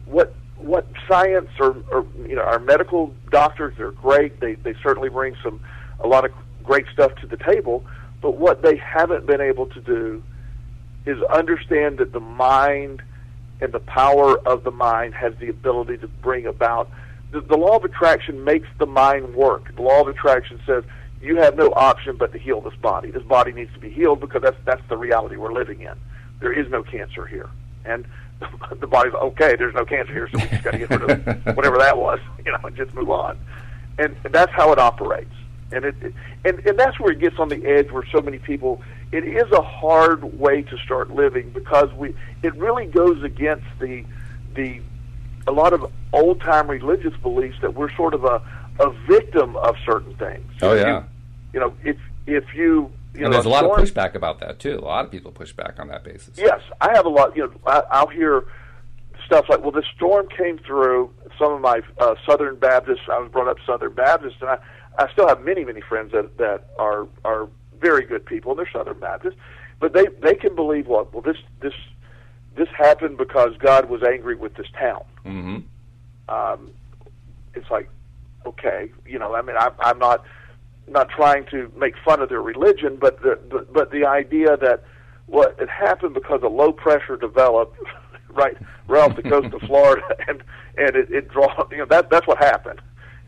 what what science or, or you know our medical doctors they're great they they certainly bring some a lot of great stuff to the table but what they haven't been able to do is understand that the mind and the power of the mind has the ability to bring about the, the law of attraction makes the mind work the law of attraction says you have no option but to heal this body this body needs to be healed because that's that's the reality we're living in there is no cancer here and the body's okay. There's no cancer here, so we just got to get rid of whatever that was, you know, and just move on. And, and that's how it operates. And it, and and that's where it gets on the edge, where so many people. It is a hard way to start living because we. It really goes against the the a lot of old time religious beliefs that we're sort of a a victim of certain things. Oh yeah. You, you know, if if you you and know, there's a lot storm- of pushback about that too. A lot of people push back on that basis. Yes, I have a lot. You know, I, I'll hear stuff like, "Well, the storm came through." Some of my uh, Southern Baptists, I was brought up Southern Baptist, and I, I still have many, many friends that that are are very good people, and they're Southern Baptists, but they they can believe what? Well, this this this happened because God was angry with this town. hmm Um, it's like, okay, you know, I mean, I, I'm not not trying to make fun of their religion, but the, the but the idea that what it happened because a low pressure developed right right off the coast of Florida, and and it, it draw you know that that's what happened.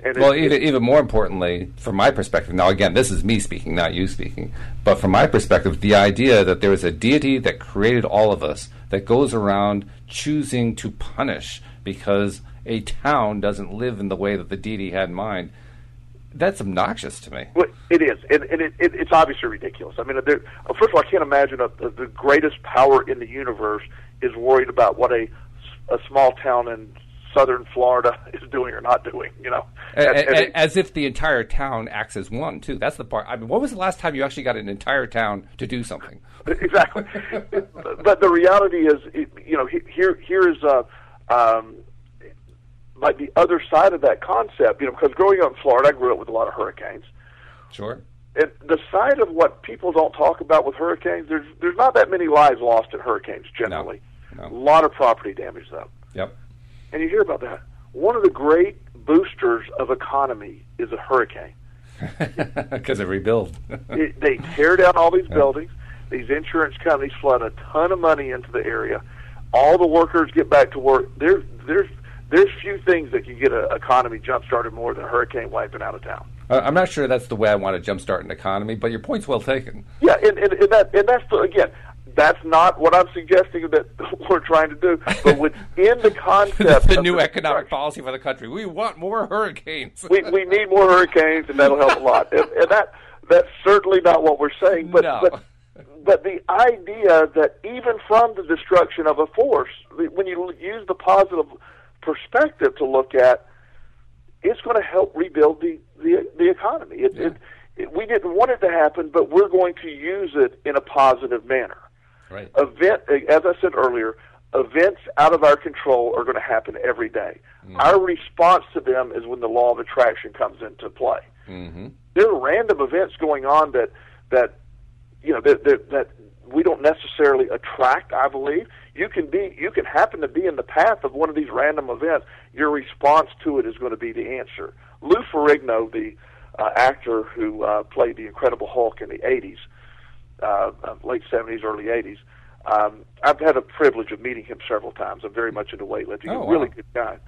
And Well, it, even, even more importantly, from my perspective, now again, this is me speaking, not you speaking, but from my perspective, the idea that there is a deity that created all of us that goes around choosing to punish because a town doesn't live in the way that the deity had in mind, that's obnoxious to me. Well, it is, and, and it, it, it's obviously ridiculous. I mean, there, first of all, I can't imagine a, the, the greatest power in the universe is worried about what a, a small town in southern Florida is doing or not doing. You know, A- And- and it- as if the entire town acts as one, too. That's the part. I mean, when was the last time you actually got an entire town to do something? exactly. but the reality is, you know, here here is uh, um, like the other side of that concept. You know, because growing up in Florida, I grew up with a lot of hurricanes. Sure. And the side of what people don't talk about with hurricanes, there's there's not that many lives lost in hurricanes generally. No. A lot of property damage though, Yep. And you hear about that. One of the great boosters of economy is a hurricane. Because it rebuild. it, they tear down all these buildings. These insurance companies flood a ton of money into the area. All the workers get back to work. There's there's there's few things that can get an economy jump started more than a hurricane wiping out of town. Uh, I'm not sure that's the way I want to jumpstart an economy, but your point's well taken. Yeah, and, and, and that and that's the, again, that's not what I'm suggesting that we're trying to do. But within the concept, of the new the economic policy for the country. We want more hurricanes. we we need more hurricanes, and that'll help a lot. And, and that that's certainly not what we're saying. But No. but but the idea that even from the destruction of a force, when you use the positive perspective to look at, it's going to help rebuild the the, the economy. It, it, it, we didn't want it to happen, but we're going to use it in a positive manner. Right. Event, as I said earlier, events out of our control are going to happen every day. Our response to them is when the law of attraction comes into play. Mm-hmm. There are random events going on that that you know that, that that we don't necessarily attract. I believe you can be you can happen to be in the path of one of these random events. Your response to it is going to be the answer. Lou Ferrigno, the uh, actor who uh, played the Incredible Hulk in the '80s, uh, uh, late '70s, early '80s. Um, I've had the privilege of meeting him several times. I'm very much into weightlifting. Oh, a really wow. good guy.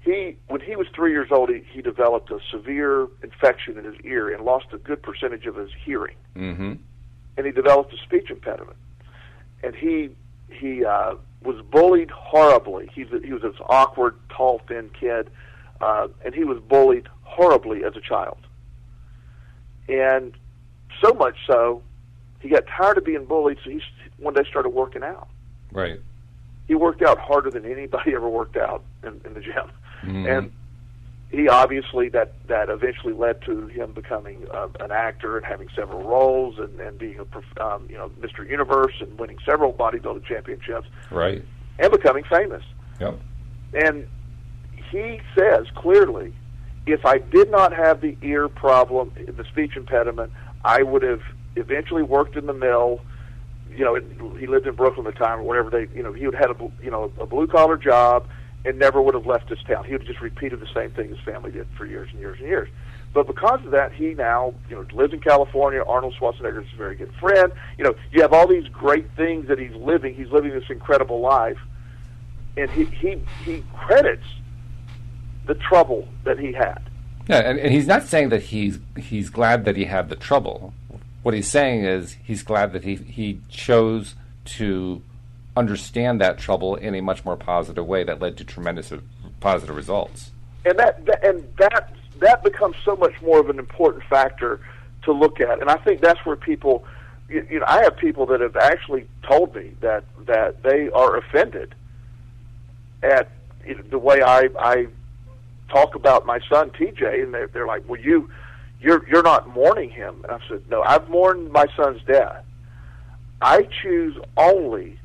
He, when he was three years old, he, he developed a severe infection in his ear and lost a good percentage of his hearing Mm-hmm. and he developed a speech impediment. And he he uh, was bullied horribly. He's a, he was this awkward, tall, thin kid, uh, and he was bullied horribly as a child. And so much so, he got tired of being bullied. So he one day started working out. Right. He worked out harder than anybody ever worked out in, in the gym, Mhm. and he obviously that that eventually led to him becoming uh, an actor and having several roles and, and being a um, you know Mr. Universe and winning several bodybuilding championships Right. and becoming famous. Yep. And he says clearly, if I did not have the ear problem, the speech impediment, I would have eventually worked in the mill. You know, he lived in Brooklyn at the time, or whatever they, you know, he would had a, you know, a blue collar job and never would have left his town. He would have just repeated the same thing his family did for years and years and years. But because of that, he now, you know, lives in California. Arnold Schwarzenegger is a very good friend. You know, you have all these great things that he's living. He's living this incredible life, and he he he credits the trouble that he had. Yeah, and, and he's not saying that he's he's glad that he had the trouble. What he's saying is he's glad that he he chose to understand that trouble in a much more positive way that led to tremendous uh, positive results. And that, that and that that becomes so much more of an important factor to look at. And I think that's where people, you, you know, I have people that have actually told me that that they are offended at you know, the way I I talk about my son TJ, and they're they're like, well, you you're you're not mourning him. And I said, no, I've mourned my son's death. I choose only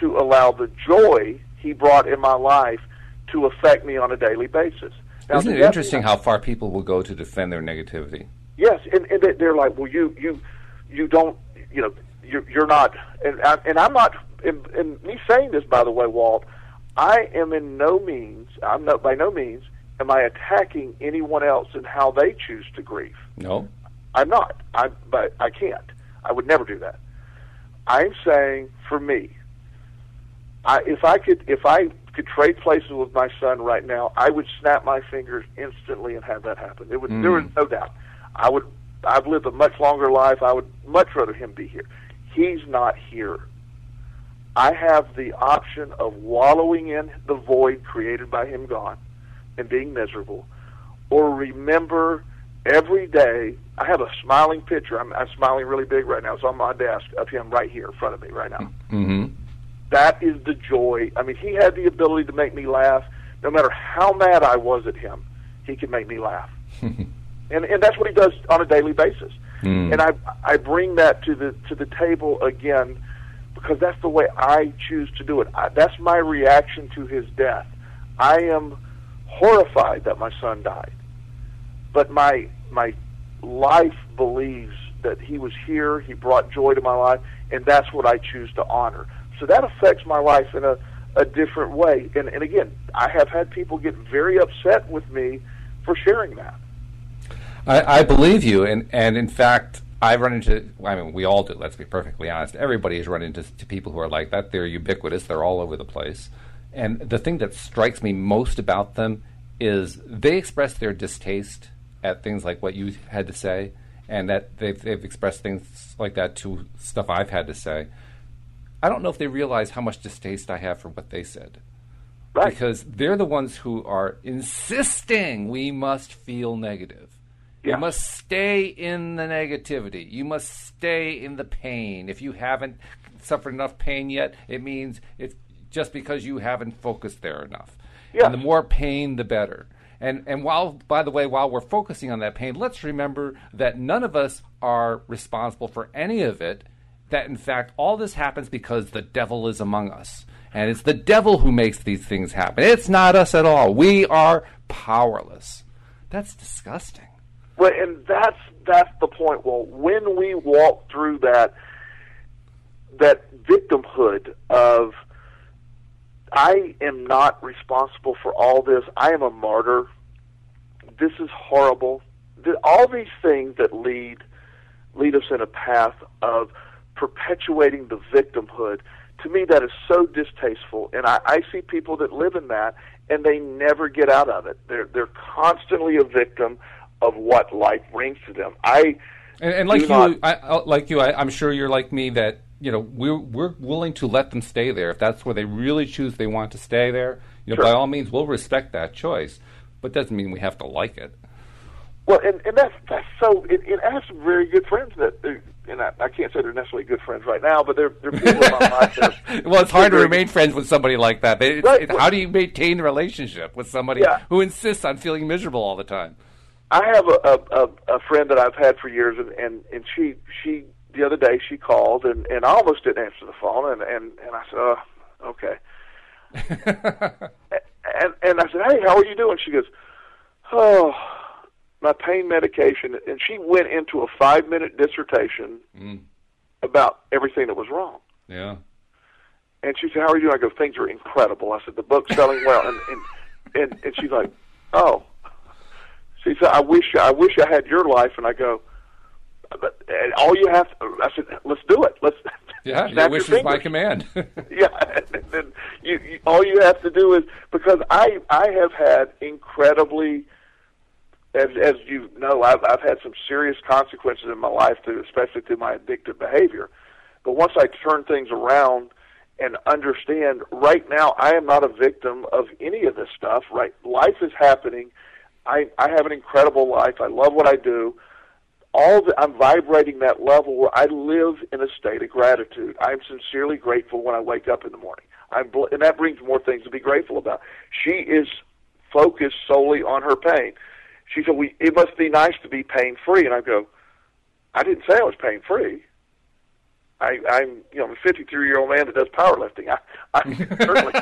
to allow the joy he brought in my life to affect me on a daily basis. Now, Isn't it interesting how far people will go to defend their negativity? Yes, and, and they're like, well, you you you don't, you know, you're, you're not, and and I'm not. And, and me saying this, by the way, Walt, I am in no means, I'm not by no means, am I attacking anyone else and how they choose to grieve. No, I'm not. I but I can't. I would never do that. I'm saying for me, I, if I could, if I could trade places with my son right now, I would snap my fingers instantly and have that happen. It would, mm. there was no doubt. I would. I've lived a much longer life. I would much rather him be here. He's not here. I have the option of wallowing in the void created by him gone and being miserable, or remember every day. I have a smiling picture. I'm, I'm smiling really big right now. It's on my desk of him right here in front of me right now. Mm-hmm that is the joy. I mean, he had the ability to make me laugh. No matter how mad I was at him, he could make me laugh. and and that's what he does on a daily basis. Mm. And I I bring that to the to the table again because that's the way I choose to do it. I, that's my reaction to his death. I am horrified that my son died, but my my life believes that he was here. He brought joy to my life, and that's what I choose to honor. So that affects my life in a, a different way. And, and again, I have had people get very upset with me for sharing that. I, I believe you, and and in fact, I've run into. I mean, we all do. Let's be perfectly honest. Everybody has run into people who are like that. They're ubiquitous. They're all over the place. And the thing that strikes me most about them is they express their distaste at things like what you had to say, and that they've, they've expressed things like that to stuff I've had to say. I don't know if they realize how much distaste I have for what they said. Right. Because they're the ones who are insisting we must feel negative. Yeah. You must stay in the negativity. You must stay in the pain. If you haven't suffered enough pain yet, it means it's just because you haven't focused there enough. And the more pain, the better. And and while by the way, while we're focusing on that pain, let's remember that none of us are responsible for any of it that in fact all this happens because the devil is among us. And it's the devil who makes these things happen. It's not us at all. We are powerless. That's disgusting. Well, and that's that's the point. Well, when we walk through that that victimhood of I am not responsible for all this. I am a martyr. This is horrible. All these things that lead lead us in a path of perpetuating the victimhood. To me, that is so distasteful, and I, I see people that live in that, and they never get out of it. They're they're constantly a victim of what life brings to them. I and, and like you, not, I, like you, I, I'm sure you're like me that you know we're we're willing to let them stay there if that's where they really choose they want to stay there. You know, sure. by all means, we'll respect that choice, but doesn't mean we have to like it. Well, and, and that's that's so. It, it, I have some very good friends that uh, and I, I can't say they're necessarily good friends right now, but they're they're people in my life. That well, it's hard to remain friends with somebody like that. It, right. it, how do you maintain a relationship with somebody yeah. who insists on feeling miserable all the time? I have a, a a friend that I've had for years, and and and she she the other day she called and and I almost didn't answer the phone, and and and I said, oh, okay. and and I said, hey, how are you doing? She goes, oh my pain medication, and she went into a five minute dissertation mm. about everything that was wrong. Yeah. And she said, "How are you doing?" I go, "Things are incredible." I said, "The book's selling well," and and and, and she's like, "Oh." She said, "I wish I wish I had your life," and I go, "But uh, all you have," to, I said, "Let's do it. Let's." Yeah, your wish is my command. yeah, and then you, you, all you have to do is because I I have had incredibly as as you know, I've I've had some serious consequences in my life, through, especially through my addictive behavior. But once I turn things around and understand right now I am not a victim of any of this stuff. Right, life is happening. I I have an incredible life. I love what I do. All the, I'm vibrating that level where I live in a state of gratitude. I'm sincerely grateful when I wake up in the morning. I'm and that brings more things to be grateful about. She is focused solely on her pain. She said, "We it must be nice to be pain free," and I go, "I didn't say I was pain free. I, I'm you know I'm a 53 year old man that does powerlifting. I, I certainly,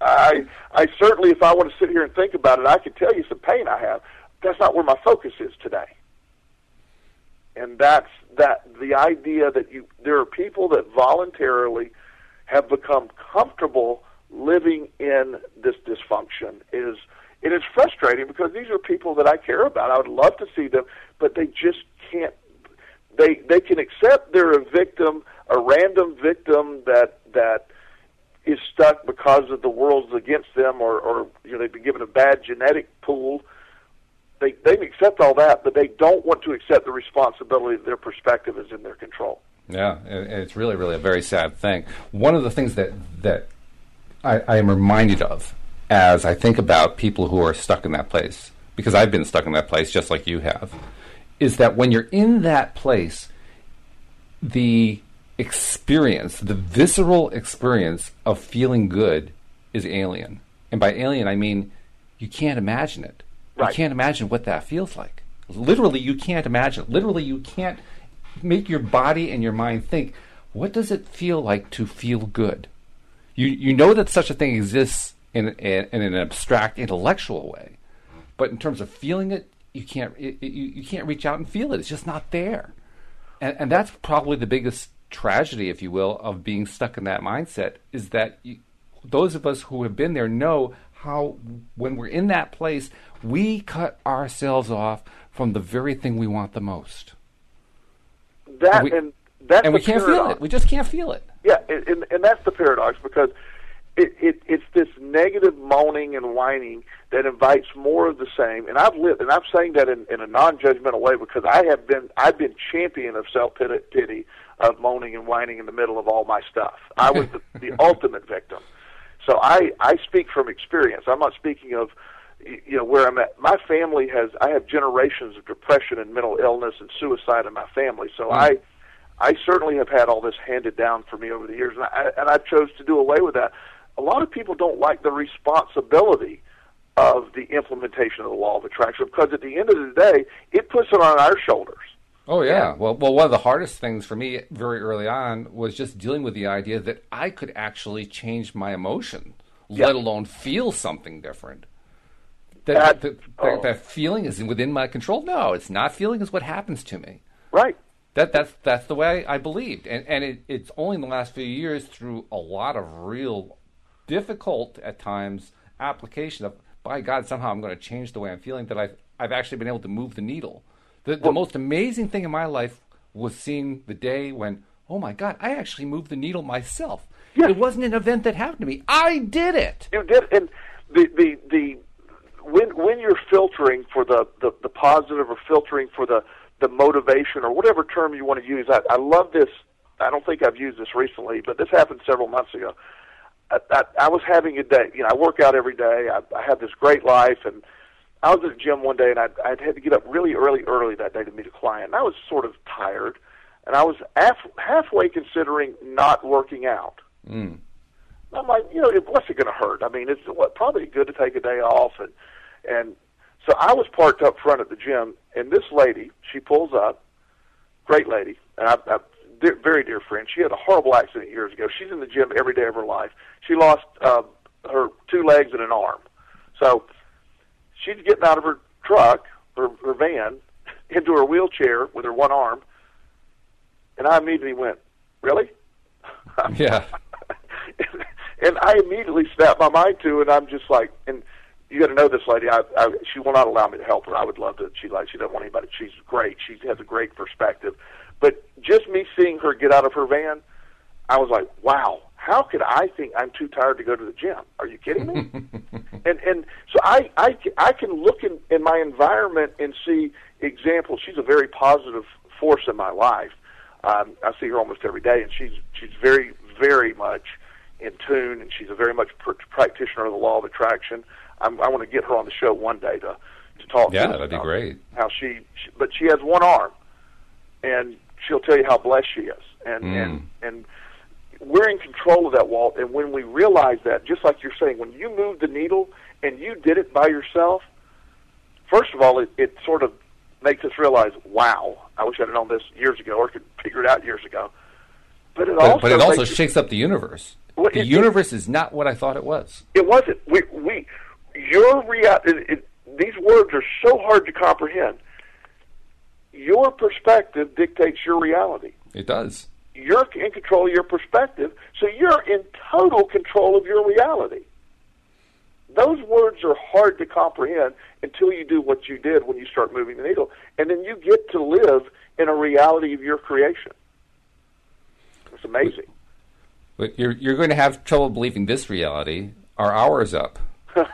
I, I certainly, if I want to sit here and think about it, I could tell you some pain I have. That's not where my focus is today. And that's that the idea that you there are people that voluntarily have become comfortable living in this dysfunction is it is frustrating because these are people that I care about. I would love to see them, but they just can't they they can accept they're a victim, a random victim that that is stuck because of the world's against them, or or you know they've been given a bad genetic pool. They they accept all that, but they don't want to accept the responsibility that their perspective is in their control. Yeah, it's really really a very sad thing. One of the things that that I, I am reminded of as I think about people who are stuck in that place, because I've been stuck in that place just like you have is that when you're in that place, the experience, the visceral experience of feeling good is alien. And by alien, I mean you can't imagine it. Right. You can't imagine what that feels like. Literally, you can't imagine. Literally, you can't make your body and your mind think, what does it feel like to feel good? You, you know that such a thing exists in, in, in an abstract intellectual way. But in terms of feeling it, you can't it, you, you can't reach out and feel it. It's just not there, and, and that's probably the biggest tragedy, if you will, of being stuck in that mindset. Is that you, those of us who have been there know how when we're in that place, we cut ourselves off from the very thing we want the most. That and, we, and that's and we can't paradox. feel it. We just can't feel it. Yeah, and, and that's the paradox because it, it, it's this negative moaning and whining that invites more of the same. And I've lived, and I'm saying that in, in a non-judgmental way because I have been, I've been champion of self-pity, of moaning and whining in the middle of all my stuff. I was the, the ultimate victim. So I, I speak from experience. I'm not speaking of, you know, where I'm at. My family has, I have generations of depression and mental illness and suicide in my family. So mm. I, I certainly have had all this handed down for me over the years, and I, and I chose to do away with that a lot of people don't like the responsibility of the implementation of the law of attraction because at the end of the day, it puts it on our shoulders. Oh yeah. Well, well, one of the hardest things for me very early on was just dealing with the idea that I could actually change my emotion, let alone feel something different. That, that, that, oh. that, feeling is within my control. No, it's not. Feeling is what happens to me. Right. That that's that's the way I believed, and and it, it's only in the last few years through a lot of real difficult at times application of by God somehow I'm going to change the way I'm feeling that I've I've actually been able to move the needle. The the well, most amazing thing in my life was seeing the day when oh my God I actually moved the needle myself. Yes. It wasn't an event that happened to me. I did it. You did, and the the the when when you're filtering for the the, the positive or filtering for the the motivation or whatever term you want to use. I, I love this. I don't think I've used this recently, but this happened several months ago. I, I, I was having a day. You know, I work out every day. I, I have this great life, and I was at the gym one day, and I, I had to get up really early, early that day to meet a client. And I was sort of tired, and I was half, halfway considering not working out. Mm. I'm like, you know, what's it going to hurt? I mean, it's what, probably good to take a day off, and and so I was parked up front at the gym, and this lady, she pulls up, great lady, and I, I dear, very dear friend. She had a horrible accident years ago. She's in the gym every day of her life. She lost uh, her two legs and an arm. So she's getting out of her truck, her, her van, into her wheelchair with her one arm, and I immediately went, "Really?" Yeah. and, and I immediately snapped my mind to, and I'm just like, and you got to know this lady. I, I, she will not allow me to help her. I would love to. She like she doesn't want anybody. She's great. She has a great perspective. But just me seeing her get out of her van, I was like, wow, how could I think I'm too tired to go to the gym? Are you kidding me? and and so I I I can look in in my environment and see examples. She's a very positive force in my life. Um, I see her almost every day, and she's she's very very much in tune, and she's a very much pr- practitioner of the law of attraction. I'm, I want to get her on the show one day to to talk. Yeah, to that'd be great. How she, she, but she has one arm, and she'll tell you how blessed she is, and Mm. and and we're in control of that, Walt. And when we realize that, just like you're saying, when you moved the needle and you did it by yourself, first of all, it, it sort of makes us realize, wow, I wish I'd known this years ago or could figure it out years ago. But it But, also but it also shakes up the universe. Well, the it- universe is not what I thought it was. It wasn't. We, we, your rea- it, it, These words are so hard to comprehend. Your perspective dictates your reality. It does. You're in control of your perspective, so you're in total control of your reality. Those words are hard to comprehend until you do what you did when you start moving the needle, and then you get to live in a reality of your creation. It's amazing. But you're you're going to have trouble believing this reality. Our hour is up. that,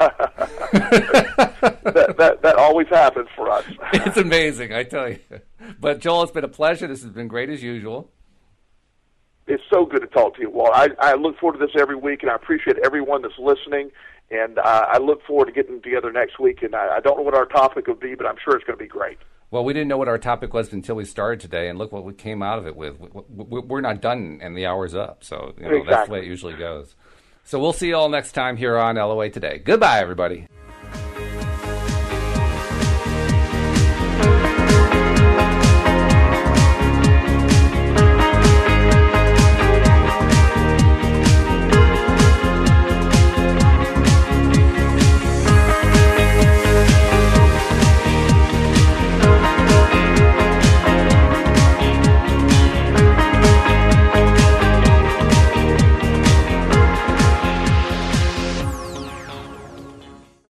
that that always happens for us. It's amazing, I tell you. But Joel, it's been a pleasure. This has been great as usual. It's so good to talk to you, Walt. I, I look forward to this every week, and I appreciate everyone that's listening. And uh, I look forward to getting together next week. And I, I don't know what our topic will be, but I'm sure it's going to be great. Well, we didn't know what our topic was until we started today, and look what we came out of it with. We- we- We're not done, and the hour's up. So you know, that's the way it usually goes. So we'll see you all next time here on LOA Today. Goodbye, everybody.